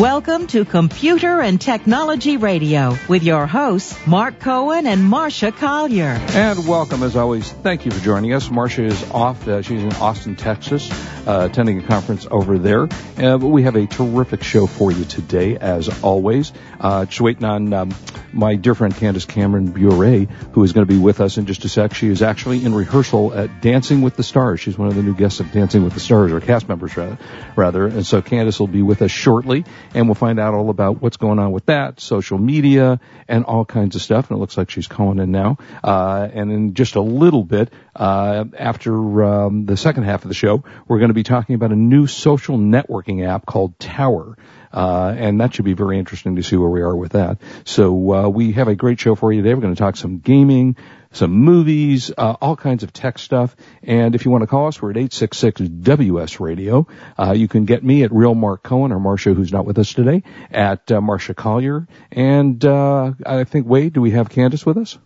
Welcome to Computer and Technology Radio with your hosts, Mark Cohen and Marsha Collier. And welcome, as always. Thank you for joining us. Marsha is off. Uh, she's in Austin, Texas, uh, attending a conference over there. Uh, but we have a terrific show for you today, as always. Uh, just waiting on um, my dear friend Candace Cameron Bure, who is going to be with us in just a sec. She is actually in rehearsal at Dancing with the Stars. She's one of the new guests of Dancing with the Stars, or cast members rather. rather. And so Candace will be with us shortly and we'll find out all about what's going on with that, social media, and all kinds of stuff. And it looks like she's calling in now. Uh, and in just a little bit, uh, after um, the second half of the show, we're going to be talking about a new social networking app called Tower. Uh, and that should be very interesting to see where we are with that. So uh, we have a great show for you today. We're going to talk some gaming, some movies, uh, all kinds of tech stuff. And if you want to call us, we're at 866 WS Radio. Uh, you can get me at Real Mark Cohen or Marsha, who's not with us today, at uh, Marsha Collier. And uh, I think Wade, do we have Candace with us?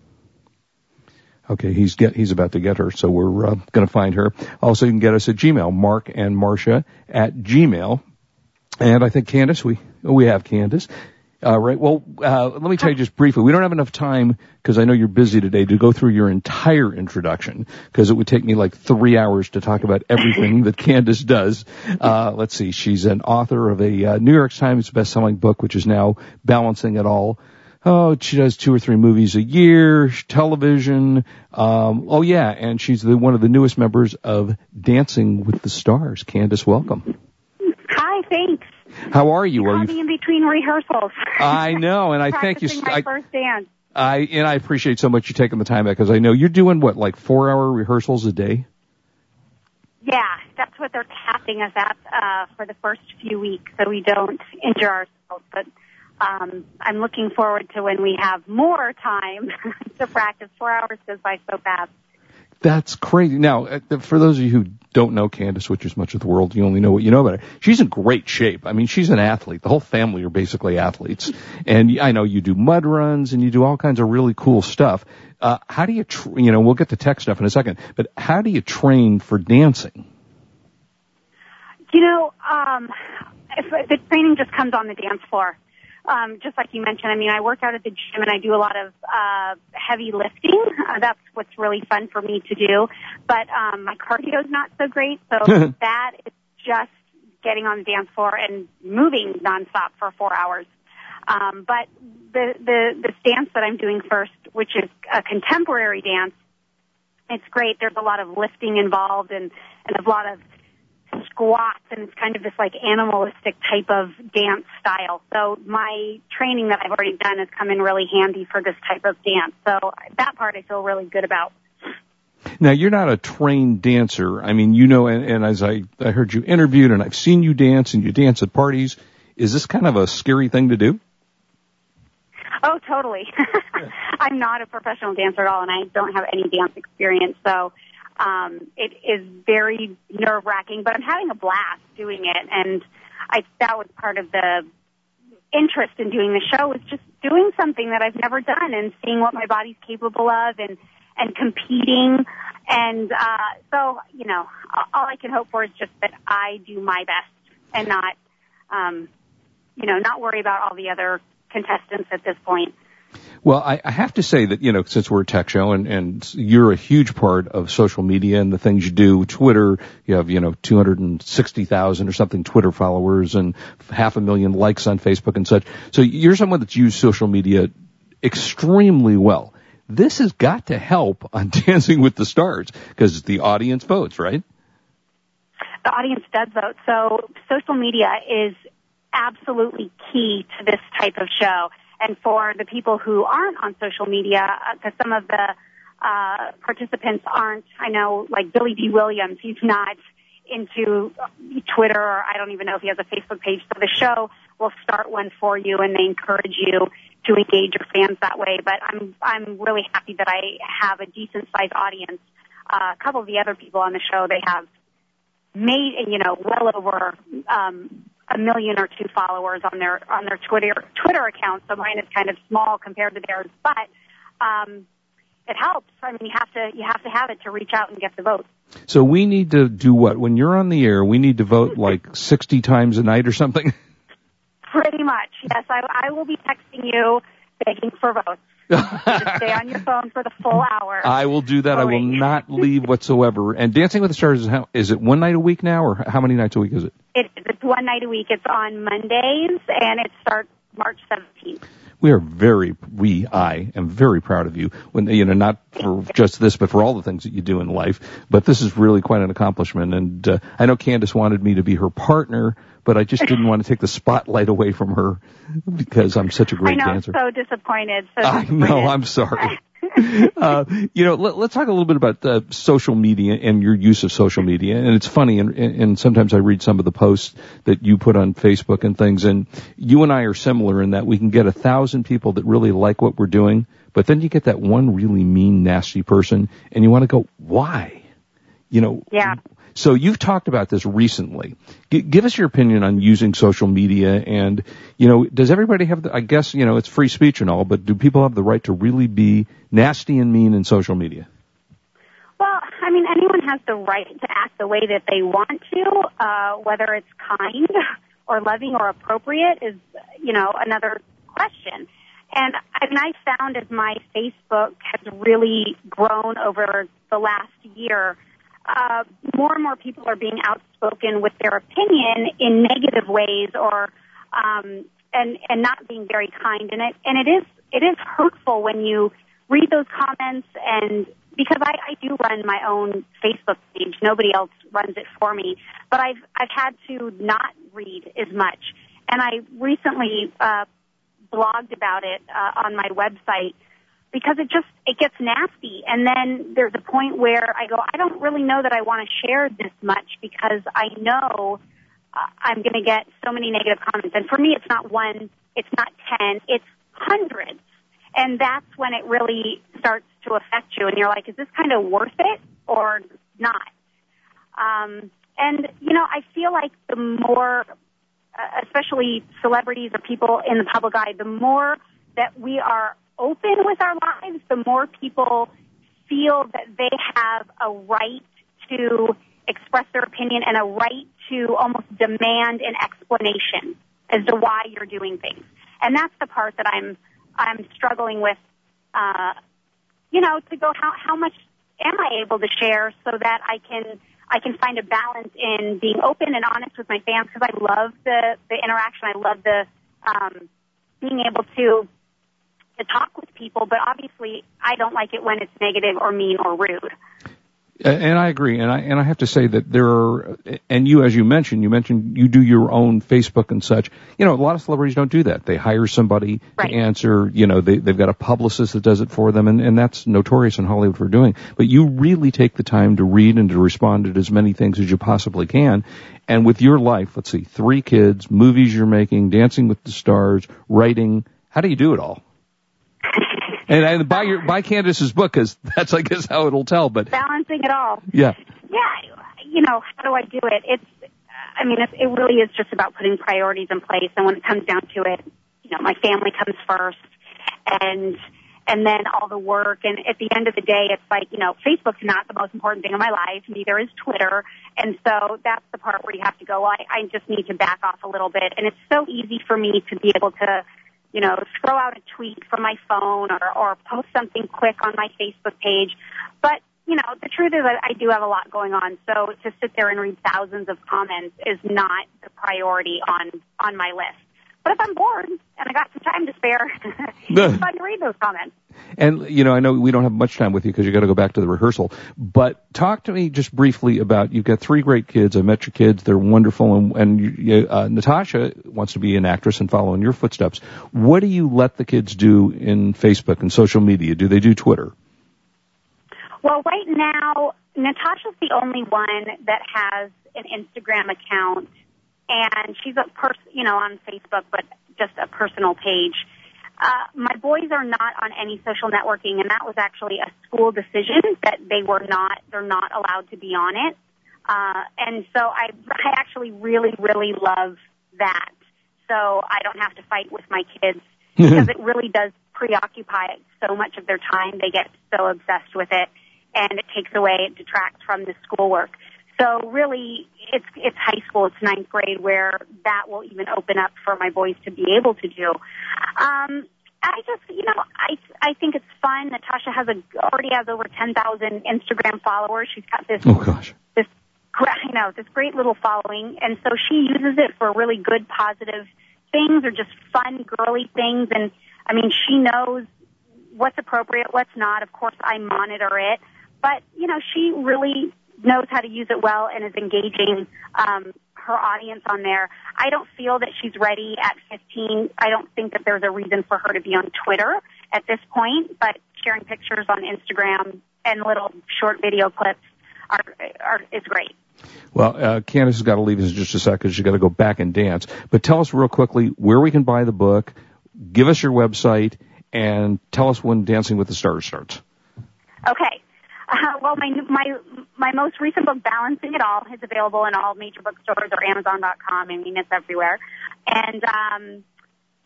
Okay, he's get he's about to get her, so we're uh, going to find her. Also, you can get us at Gmail, Mark and Marsha at Gmail. And I think Candace, we we have Candace. All right. Well, uh, let me tell you just briefly. We don't have enough time because I know you're busy today to go through your entire introduction because it would take me like three hours to talk about everything that Candace does. Uh, let's see. She's an author of a uh, New York Times best-selling book, which is now balancing it all. Oh, she does two or three movies a year, television. Um, oh yeah, and she's the, one of the newest members of Dancing with the Stars. Candace, welcome. Thanks. How are you? Are you? in between rehearsals. I know, and I thank you. My I, first dance. I and I appreciate so much you taking the time back because I know you're doing what like four hour rehearsals a day. Yeah, that's what they're tapping us at uh, for the first few weeks, so we don't injure ourselves. But um, I'm looking forward to when we have more time to practice. Four hours goes by so fast. That's crazy. Now, uh, for those of you who don't know Candace, which is much of the world, you only know what you know about her. She's in great shape. I mean, she's an athlete. The whole family are basically athletes. And I know you do mud runs and you do all kinds of really cool stuff. Uh, how do you, tr- you know, we'll get to tech stuff in a second, but how do you train for dancing? You know, um, the training just comes on the dance floor um, just like you mentioned, I mean, I work out at the gym and I do a lot of uh, heavy lifting. Uh, that's what's really fun for me to do. But um, my cardio is not so great, so that is just getting on the dance floor and moving nonstop for four hours. Um, but the the the dance that I'm doing first, which is a contemporary dance, it's great. There's a lot of lifting involved and and a lot of squats and it's kind of this like animalistic type of dance style. So my training that I've already done has come in really handy for this type of dance. So that part I feel really good about. Now you're not a trained dancer. I mean, you know, and, and as I, I heard you interviewed and I've seen you dance and you dance at parties. Is this kind of a scary thing to do? Oh, totally. I'm not a professional dancer at all and I don't have any dance experience. So um, it is very nerve wracking, but I'm having a blast doing it. And I, that was part of the interest in doing the show was just doing something that I've never done and seeing what my body's capable of and, and competing. And, uh, so, you know, all I can hope for is just that I do my best and not, um, you know, not worry about all the other contestants at this point. Well, I, I have to say that, you know, since we're a tech show and, and you're a huge part of social media and the things you do, Twitter, you have, you know, 260,000 or something Twitter followers and half a million likes on Facebook and such. So you're someone that's used social media extremely well. This has got to help on Dancing with the Stars because the audience votes, right? The audience does vote. So social media is absolutely key to this type of show and for the people who aren't on social media, because uh, some of the uh, participants aren't, I know, like Billy Dee Williams, he's not into Twitter or I don't even know if he has a Facebook page. So the show will start one for you and they encourage you to engage your fans that way. But I'm, I'm really happy that I have a decent sized audience. Uh, a couple of the other people on the show, they have made, you know, well over, um, a million or two followers on their on their Twitter Twitter account. So mine is kind of small compared to theirs, but um, it helps. I mean, you have to you have to have it to reach out and get the vote. So we need to do what? When you're on the air, we need to vote like 60 times a night or something? Pretty much, yes. I, I will be texting you begging for votes. Stay on your phone for the full hour. I will do that. I will not leave whatsoever. And Dancing with the Stars is how, is it one night a week now, or how many nights a week is it? It, it's one night a week. It's on Mondays, and it starts March 17th. We are very, we, I am very proud of you. When you know, not for just this, but for all the things that you do in life. But this is really quite an accomplishment. And uh, I know Candace wanted me to be her partner, but I just didn't want to take the spotlight away from her because I'm such a great know, dancer. so disappointed. So I disappointed. know. I'm sorry. uh, you know, let, let's talk a little bit about uh, social media and your use of social media. And it's funny, and, and sometimes I read some of the posts that you put on Facebook and things, and you and I are similar in that we can get a thousand people that really like what we're doing, but then you get that one really mean, nasty person, and you want to go, why? You know, Yeah. so you've talked about this recently. G- give us your opinion on using social media and, you know, does everybody have the, I guess, you know, it's free speech and all, but do people have the right to really be nasty and mean in social media? Well, I mean, anyone has the right to act the way that they want to, uh, whether it's kind or loving or appropriate is, you know, another question. And I mean, I found as my Facebook has really grown over the last year, uh, more and more people are being outspoken with their opinion in negative ways or, um, and, and not being very kind. And it, and it is, it is hurtful when you read those comments and because I, I do run my own Facebook page. Nobody else runs it for me. But I've, I've had to not read as much. And I recently, uh, blogged about it, uh, on my website because it just, it gets nasty. And then there's a point where I go, I don't really know that I want to share this much because I know uh, I'm going to get so many negative comments. And for me, it's not one, it's not ten, it's hundreds. And that's when it really starts to affect you. And you're like, is this kind of worth it or not? Um, and, you know, I feel like the more, uh, especially celebrities or people in the public eye, the more that we are open with our lives, the more people feel that they have a right to express their opinion and a right to almost demand an explanation as to why you're doing things. And that's the part that I'm I'm struggling with. Uh, you know, to go how how much am I able to share so that I can I can find a balance in being open and honest with my fans because I love the the interaction. I love the um, being able to to talk with people, but obviously I don't like it when it's negative or mean or rude. And I agree, and I and I have to say that there are, and you, as you mentioned, you mentioned you do your own Facebook and such. You know, a lot of celebrities don't do that. They hire somebody Right. to answer. You know, they they've got a publicist that does it for them, and and that's notorious in Hollywood for doing. But you really take the time to read and to respond to as many things as you possibly can. And with your life, let's see, three kids, movies you're making, Dancing with the Stars, writing. How do you do it all? And, and buy your buy Candace's book because that's I guess how it'll tell. But Balancing it all. yeah. Yeah, you know, how do I do it? It's, I mean, it, it really is just about putting priorities in place. And when it comes down to it, you know, my family comes first, and and then all the work. And at the end of the day, it's like, you know, Facebook's not the most important thing in my life. Neither is Twitter. And so that's the part where you have to go. Well, I, I just need to back off a little bit. And it's so easy for me to be able to you know, throw out a tweet from my phone or, or post something quick on my Facebook page. But, you know, the truth is that I do have a lot going on. So to sit there and read thousands of comments is not the priority on, on my list. But if I'm bored and I got some time to spare, it's fun to read those comments. And you know, I know we don't have much time with you because you got to go back to the rehearsal. But talk to me just briefly about you've got three great kids. I met your kids; they're wonderful. And, and you, uh, Natasha wants to be an actress and follow in your footsteps. What do you let the kids do in Facebook and social media? Do they do Twitter? Well, right now, Natasha's the only one that has an Instagram account, and she's a person, you know, on Facebook, but just a personal page. Uh, my boys are not on any social networking, and that was actually a school decision that they were not, they're not allowed to be on it. Uh, and so I, I actually really, really love that. So I don't have to fight with my kids because it really does preoccupy so much of their time. They get so obsessed with it, and it takes away, it detracts from the schoolwork. So really, it's it's high school, it's ninth grade, where that will even open up for my boys to be able to do. Um, I just, you know, I I think it's fun. Natasha has a already has over ten thousand Instagram followers. She's got this. Oh gosh. This, I know this great little following, and so she uses it for really good, positive things or just fun, girly things. And I mean, she knows what's appropriate, what's not. Of course, I monitor it, but you know, she really knows how to use it well and is engaging um, her audience on there. I don't feel that she's ready at 15. I don't think that there's a reason for her to be on Twitter at this point, but sharing pictures on Instagram and little short video clips are, are is great. Well, uh, Candace has got to leave us in just a second. She's got to go back and dance. But tell us real quickly where we can buy the book. Give us your website and tell us when Dancing with the Stars starts. Okay. Uh, well, my my my most recent book, Balancing It All, is available in all major bookstores or Amazon.com. I mean, it's everywhere. And um,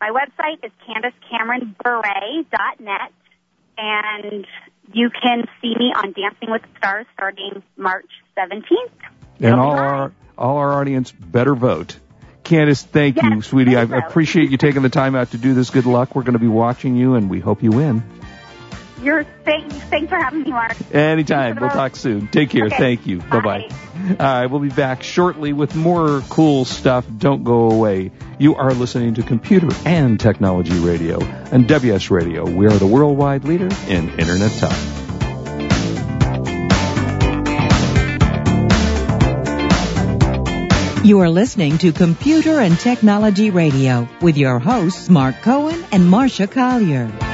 my website is CandaceCameronBure.net, and you can see me on Dancing with the Stars starting March 17th. And all our all our audience better vote. Candace, thank yes, you, sweetie. I vote. appreciate you taking the time out to do this. Good luck. We're going to be watching you, and we hope you win. You're thanks, thanks for having me, Mark. Anytime. We'll talk soon. Take care. Okay. Thank you. Bye. Bye bye. All right, we'll be back shortly with more cool stuff. Don't go away. You are listening to Computer and Technology Radio and WS Radio. We are the worldwide leader in Internet talk. You are listening to Computer and Technology Radio with your hosts Mark Cohen and Marsha Collier.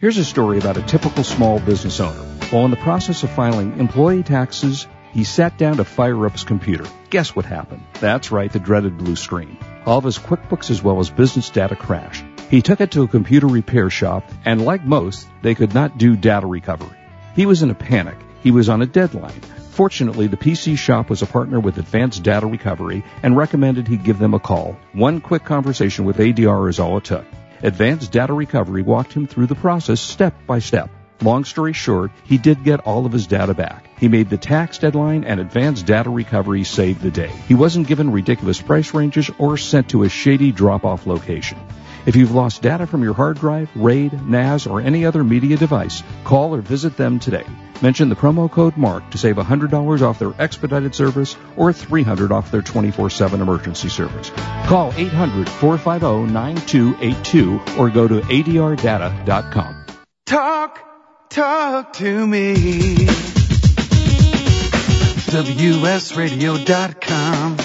Here's a story about a typical small business owner. While in the process of filing employee taxes, he sat down to fire up his computer. Guess what happened? That's right, the dreaded blue screen. All of his QuickBooks as well as business data crashed. He took it to a computer repair shop, and like most, they could not do data recovery. He was in a panic. He was on a deadline. Fortunately, the PC shop was a partner with Advanced Data Recovery and recommended he give them a call. One quick conversation with ADR is all it took. Advanced Data Recovery walked him through the process step by step. Long story short, he did get all of his data back. He made the tax deadline and Advanced Data Recovery saved the day. He wasn't given ridiculous price ranges or sent to a shady drop-off location. If you've lost data from your hard drive, RAID, NAS, or any other media device, call or visit them today. Mention the promo code MARK to save $100 off their expedited service or $300 off their 24-7 emergency service. Call 800-450-9282 or go to adrdata.com. Talk, talk to me. WSRadio.com.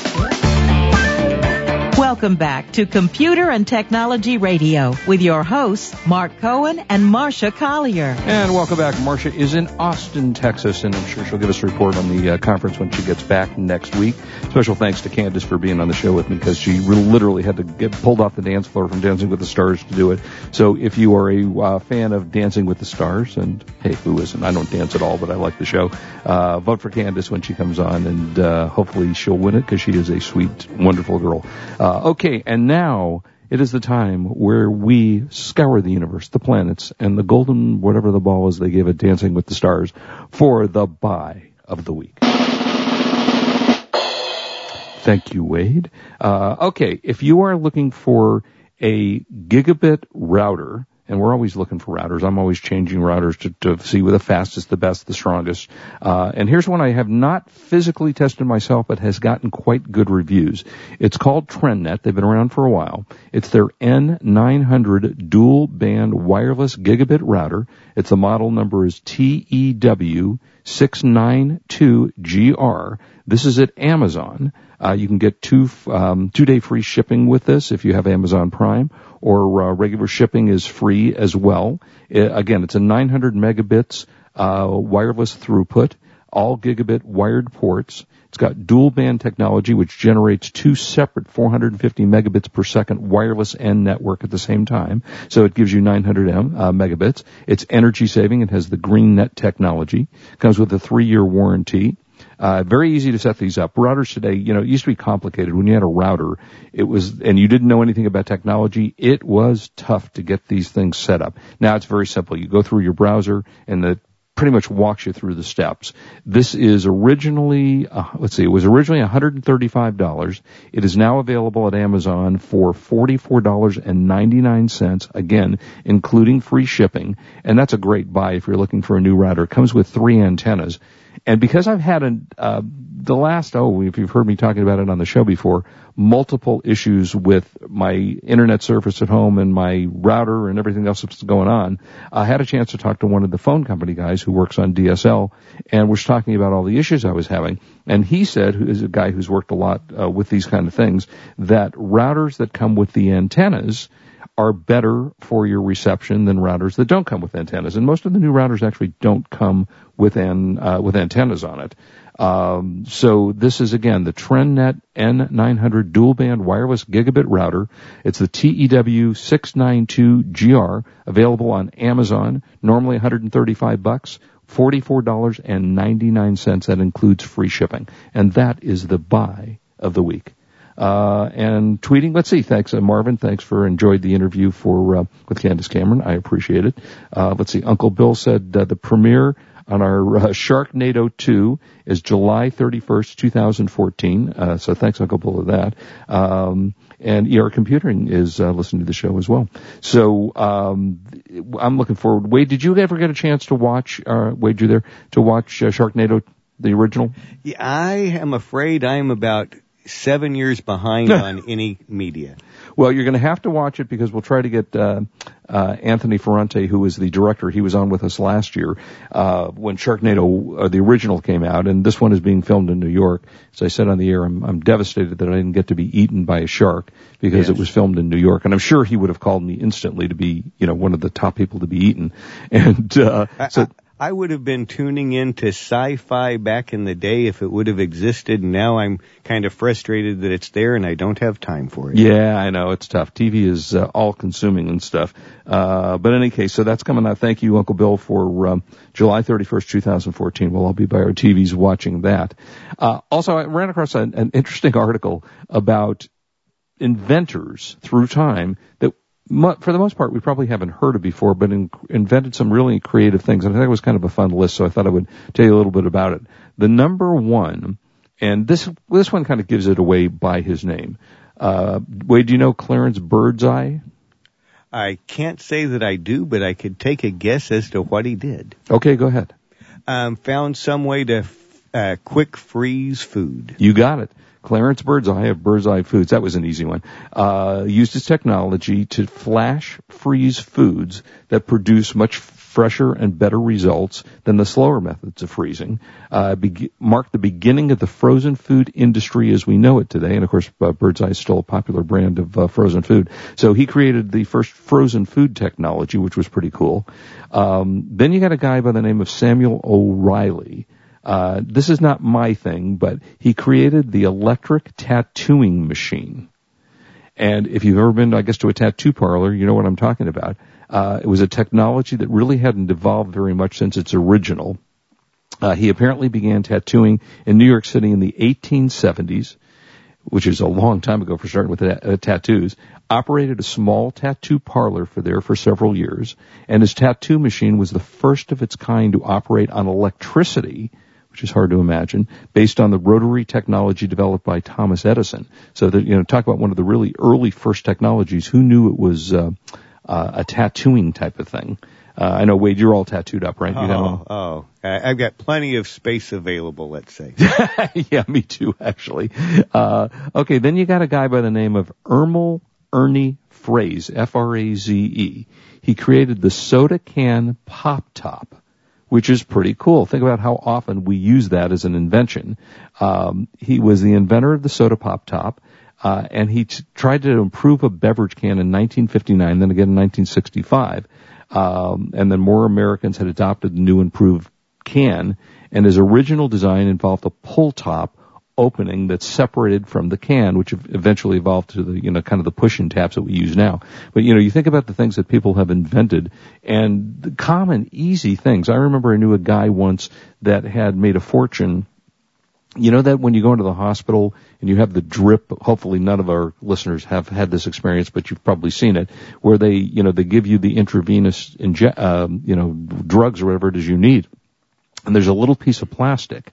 Welcome back to Computer and Technology Radio with your hosts, Mark Cohen and Marsha Collier. And welcome back. Marsha is in Austin, Texas, and I'm sure she'll give us a report on the uh, conference when she gets back next week. Special thanks to Candace for being on the show with me because she literally had to get pulled off the dance floor from Dancing with the Stars to do it. So if you are a uh, fan of Dancing with the Stars, and hey, who isn't? I don't dance at all, but I like the show. Uh, vote for Candace when she comes on, and uh, hopefully she'll win it because she is a sweet, wonderful girl. Uh, okay, and now it is the time where we scour the universe, the planets, and the golden whatever the ball is they gave it, Dancing with the Stars, for the buy of the week. Thank you, Wade. Uh, okay, if you are looking for a gigabit router, and we're always looking for routers. I'm always changing routers to, to see the fastest, the best, the strongest. Uh, and here's one I have not physically tested myself, but has gotten quite good reviews. It's called TrendNet. They've been around for a while. It's their N900 dual band wireless gigabit router. Its the model number is TEW 692GR. This is at Amazon. Uh, you can get two um, two day free shipping with this if you have Amazon Prime, or uh, regular shipping is free as well. It, again, it's a 900 megabits uh, wireless throughput, all gigabit wired ports. It's got dual band technology, which generates two separate 450 megabits per second wireless and network at the same time. So it gives you 900 M, uh, megabits. It's energy saving. It has the green net technology. Comes with a three year warranty. Uh, very easy to set these up. Routers today, you know, it used to be complicated. When you had a router, it was, and you didn't know anything about technology, it was tough to get these things set up. Now it's very simple. You go through your browser and the pretty much walks you through the steps. This is originally, uh, let's see, it was originally $135. It is now available at Amazon for $44.99, again, including free shipping. And that's a great buy if you're looking for a new router. It comes with three antennas. And because I've had a, uh, the last, oh, if you've heard me talking about it on the show before, multiple issues with my internet service at home and my router and everything else that's going on, I had a chance to talk to one of the phone company guys who works on DSL and was talking about all the issues I was having. And he said, who is a guy who's worked a lot uh, with these kind of things, that routers that come with the antennas, are better for your reception than routers that don't come with antennas. And most of the new routers actually don't come with an, uh, with antennas on it. Um, so this is again the TrendNet N900 dual band wireless gigabit router. It's the TEW 692GR available on Amazon. Normally 135 bucks. $44.99. That includes free shipping. And that is the buy of the week. Uh, and tweeting. Let's see. Thanks, uh, Marvin. Thanks for enjoyed the interview for uh, with Candace Cameron. I appreciate it. Uh, let's see. Uncle Bill said uh, the premiere on our uh, Sharknado 2 is July 31st, 2014. Uh, so thanks, Uncle Bill, for that. Um, and ER Computing is uh, listening to the show as well. So um, I'm looking forward. Wade, did you ever get a chance to watch? Uh, Wade, you there to watch uh, Sharknado, the original? Yeah, I am afraid I'm about seven years behind on any media. Well, you're going to have to watch it because we'll try to get uh, uh, Anthony Ferrante, who is the director. He was on with us last year uh, when Sharknado, uh, the original, came out, and this one is being filmed in New York. As I said on the air, I'm, I'm devastated that I didn't get to be eaten by a shark because Yes. it was filmed in New York, and I'm sure he would have called me instantly to be, you know, one of the top people to be eaten. And uh, I, so. I, I would have been tuning in to sci-fi back in the day if it would have existed. Now I'm kind of frustrated that it's there and I don't have time for it. Yeah, I know it's tough. TV is uh, all consuming and stuff. Uh, but in any case, so that's coming out. Thank you, Uncle Bill, for um, July 31st, 2014. We'll all be by our TVs watching that. Uh, also, I ran across an, an interesting article about inventors through time that for the most part we probably haven't heard of before, but in, invented some really creative things. And I think it was kind of a fun list, so I thought I would tell you a little bit about it. The number one, and this this one kind of gives it away by his name. Uh, Wade, do you know Clarence Birdseye? I can't say that I do, but I could take a guess as to what he did. Okay, go ahead. Um, found some way to uh, quick freeze food. You got it. Clarence Birdseye of Birdseye Foods. That was an easy one. Uh, used his technology to flash freeze foods that produce much fresher and better results than the slower methods of freezing, uh, be- marked the beginning of the frozen food industry as we know it today. And of course, uh, Birds Eye is still a popular brand of uh, frozen food. So he created the first frozen food technology, which was pretty cool. Um, then you got a guy by the name of Samuel O'Reilly. Uh, this is not my thing, but he created the electric tattooing machine. And if you've ever been, I guess, to a tattoo parlor, you know what I'm talking about. Uh, it was a technology that really hadn't evolved very much since its original. Uh, he apparently began tattooing in New York City in the 1870s, which is a long time ago for starting with uh, tattoos. Operated a small tattoo parlor for there for several years, and his tattoo machine was the first of its kind to operate on electricity which is hard to imagine, based on the rotary technology developed by Thomas Edison. So that, you know, talk about one of the really early first technologies. Who knew it was, uh, uh, a tattooing type of thing? Uh, I know Wade, you're all tattooed up, right? You oh, oh, I've got plenty of space available. Let's say. yeah, me too, actually. Uh, okay, then you got a guy by the name of Ermal Ernie Fraze, F-R-A-Z-E. He created the soda can pop top which is pretty cool. Think about how often we use that as an invention. Um, he was the inventor of the soda pop top. Uh, and he t- tried to improve a beverage can in 1959, then again in 1965. Um, and then more Americans had adopted the new improved can. And his original design involved a pull top opening that's separated from the can, which eventually evolved to the, you know, kind of the push-in taps that we use now. But, you know, you think about the things that people have invented and the common, easy things. I remember I knew a guy once that had made a fortune you know that when you go into the hospital and you have the drip, hopefully none of our listeners have had this experience, but you've probably seen it, where they, you know, they give you the intravenous, inje- um, you know, drugs or whatever it is you need. And there's a little piece of plastic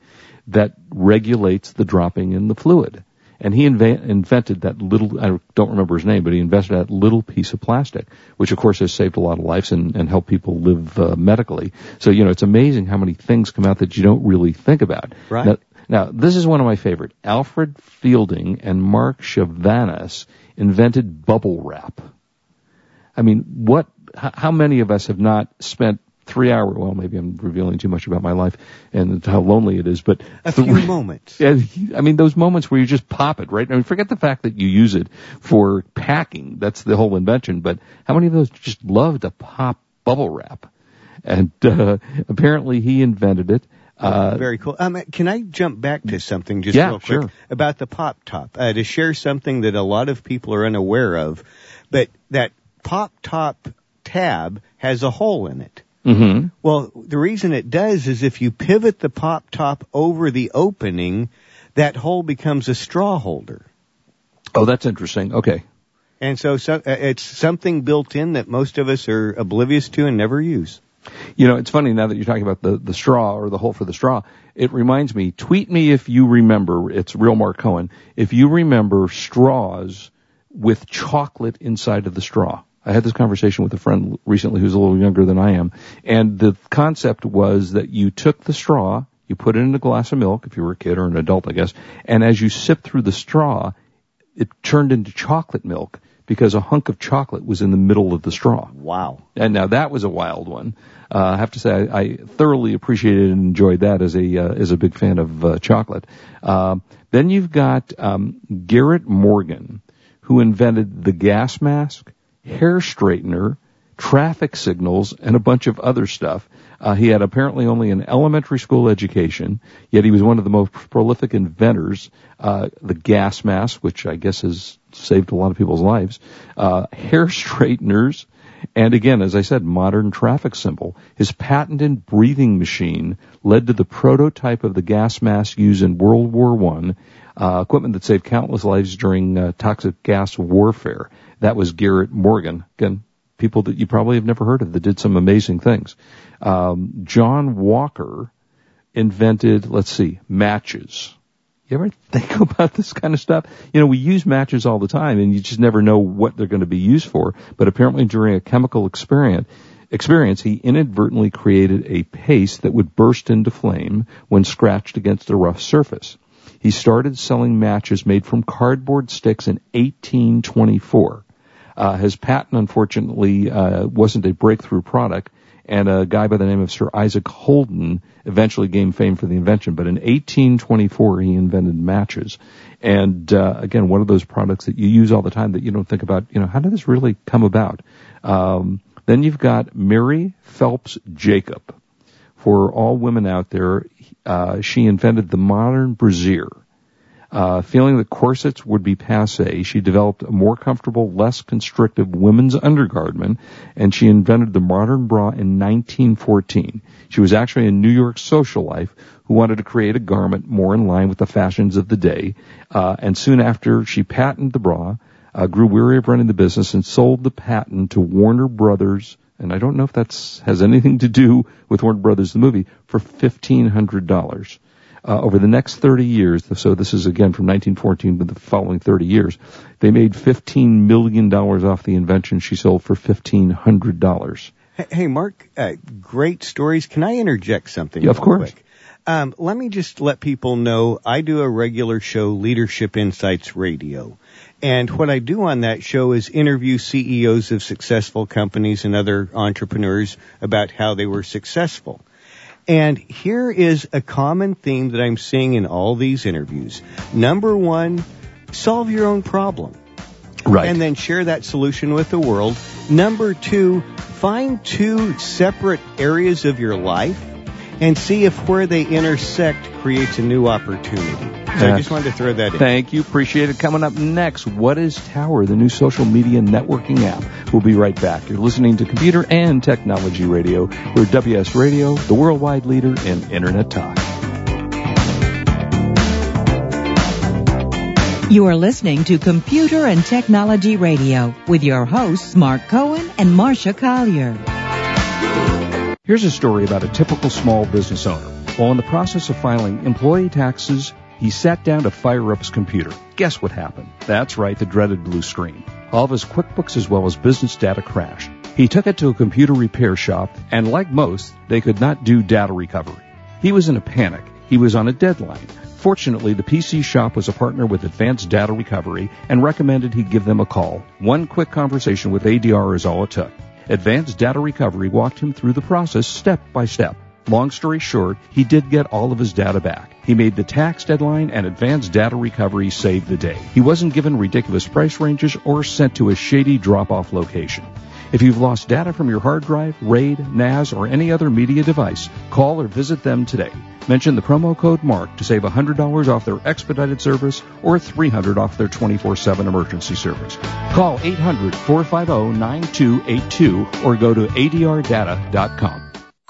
that regulates the dropping in the fluid. And he inve- invented that little, I don't remember his name, but he invented that little piece of plastic, which of course has saved a lot of lives and, and helped people live uh, medically. So, you know, it's amazing how many things come out that you don't really think about. Right. Now, now this is one of my favorite. Alfred Fielding and Marc Chavannes invented bubble wrap. I mean, what, how many of us have not spent three hour well maybe i'm revealing too much about my life and how lonely it is but a few moments yeah i mean those moments where you just pop it right i mean forget the fact that you use it for packing that's the whole invention but how many of those just love to pop bubble wrap and uh, apparently he invented it uh, Very cool. Um, can I jump back to something just yeah, real quick sure. about the pop top uh, to share something that a lot of people are unaware of, but that pop top tab has a hole in it. Mm-hmm. Well, the reason it does is if you pivot the pop top over the opening, that hole becomes a straw holder. Oh, that's interesting. Okay. And so, so uh, it's something built in that most of us are oblivious to and never use. You know, it's funny now that you're talking about the, the straw or the hole for the straw. It reminds me, tweet me if you remember, it's real Mark Cohen, if you remember straws with chocolate inside of the straw. I had this conversation with a friend recently who's a little younger than I am, and the concept was that you took the straw, you put it in a glass of milk, if you were a kid or an adult, I guess, and as you sipped through the straw, it turned into chocolate milk because a hunk of chocolate was in the middle of the straw. Wow. And now that was a wild one. Uh, I have to say I, I thoroughly appreciated and enjoyed that as a uh, as a big fan of uh, chocolate. Uh, then you've got um, Garrett Morgan, who invented the gas mask, hair straightener, traffic signals, and a bunch of other stuff. Uh, he had apparently only an elementary school education, yet he was one of the most prolific inventors. Uh, the gas mask, which I guess has saved a lot of people's lives, uh, hair straighteners, and again, as I said, modern traffic symbol. His patented breathing machine led to the prototype of the gas mask used in World War One, uh, equipment that saved countless lives during uh, toxic gas warfare. That was Garrett Morgan. Again, people that you probably have never heard of that did some amazing things. Um, John Walker invented, let's see, matches. You ever think about this kind of stuff? You know, we use matches all the time and you just never know what they're going to be used for. But apparently during a chemical experience, experience, he inadvertently created a paste that would burst into flame when scratched against a rough surface. He started selling matches made from cardboard sticks in 1824. Uh, his patent, unfortunately, uh, wasn't a breakthrough product, and a guy by the name of Sir Isaac Holden eventually gained fame for the invention. But in 1824, he invented matches. And uh, again, one of those products that you use all the time that you don't think about, you know, how did this really come about? Um, then you've got Mary Phelps Jacob. For all women out there, uh, she invented the modern brassiere. Uh, feeling that corsets would be passe, she developed a more comfortable, less constrictive women's undergarment, and she invented the modern bra in 1914. She was actually a New York socialite who wanted to create a garment more in line with the fashions of the day, uh, and soon after she patented the bra, uh, grew weary of running the business and sold the patent to Warner Brothers, and I don't know if that has anything to do with Warner Brothers the movie, for $1,500 uh, over the next 30 years, so this is again from 1914 to the following 30 years, they made $15 million off the invention she sold for $1,500. Hey, Mark, uh, great stories. Can I interject something? Yeah, of course. Um, let me just let people know I do a regular show, Leadership Insights Radio. And what I do on that show is interview CEOs of successful companies and other entrepreneurs about how they were successful. And here is a common theme that I'm seeing in all these interviews. Number one, solve your own problem. Right. And then share that solution with the world. Number two, find two separate areas of your life and see if where they intersect creates a new opportunity. So I just wanted to throw that in. Thank you. Appreciate it. Coming up next, what is Tower, the new social media networking app? We'll be right back. You're listening to Computer and Technology Radio. We're WS Radio, the worldwide leader in Internet talk. You are listening to Computer and Technology Radio with your hosts, Mark Cohen and Marsha Collier. Here's a story about a typical small business owner. While in the process of filing employee taxes, he sat down to fire up his computer. Guess what happened? That's right, the dreaded blue screen. All of his QuickBooks as well as business data crashed. He took it to a computer repair shop, and like most, they could not do data recovery. He was in a panic. He was on a deadline. Fortunately, the PC shop was a partner with Advanced Data Recovery and recommended he give them a call. One quick conversation with ADR is all it took. Advanced Data Recovery walked him through the process step by step. Long story short, he did get all of his data back. He made the tax deadline and advanced data recovery saved the day. He wasn't given ridiculous price ranges or sent to a shady drop-off location. If you've lost data from your hard drive, RAID, NAS, or any other media device, call or visit them today. Mention the promo code MARK to save $100 off their expedited service or $300 off their 24-7 emergency service. Call 800-450-9282 or go to adrdata.com.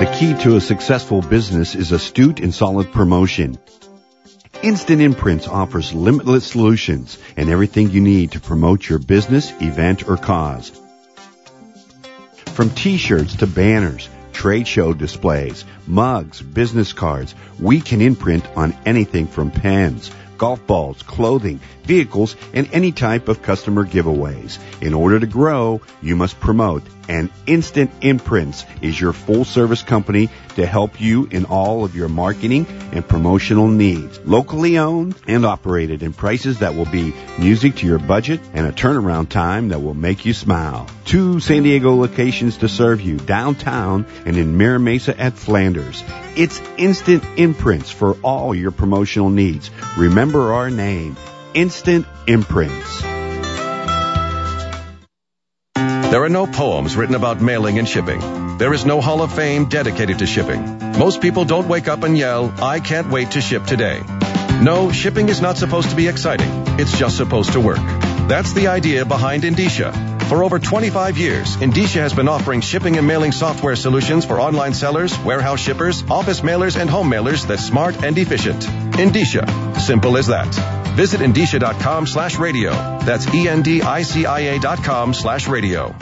The key to a successful business is astute and solid promotion. Instant Imprints offers limitless solutions and everything you need to promote your business, event, or cause. From t-shirts to banners, trade show displays, mugs, business cards, we can imprint on anything from pens, golf balls, clothing, vehicles, and any type of customer giveaways. In order to grow, you must promote and Instant Imprints is your full service company to help you in all of your marketing and promotional needs. Locally owned and operated in prices that will be music to your budget and a turnaround time that will make you smile. Two San Diego locations to serve you downtown and in Mira Mesa at Flanders. It's Instant Imprints for all your promotional needs. Remember our name, Instant Imprints. There are no poems written about mailing and shipping. There is no Hall of Fame dedicated to shipping. Most people don't wake up and yell, I can't wait to ship today. No, shipping is not supposed to be exciting. It's just supposed to work. That's the idea behind Endicia. For over 25 years, Endicia has been offering shipping and mailing software solutions for online sellers, warehouse shippers, office mailers, and home mailers that's smart and efficient. Endicia. Simple as that. Visit Endicia.com slash radio. That's E-N-D-I-C-I-A dot com slash radio.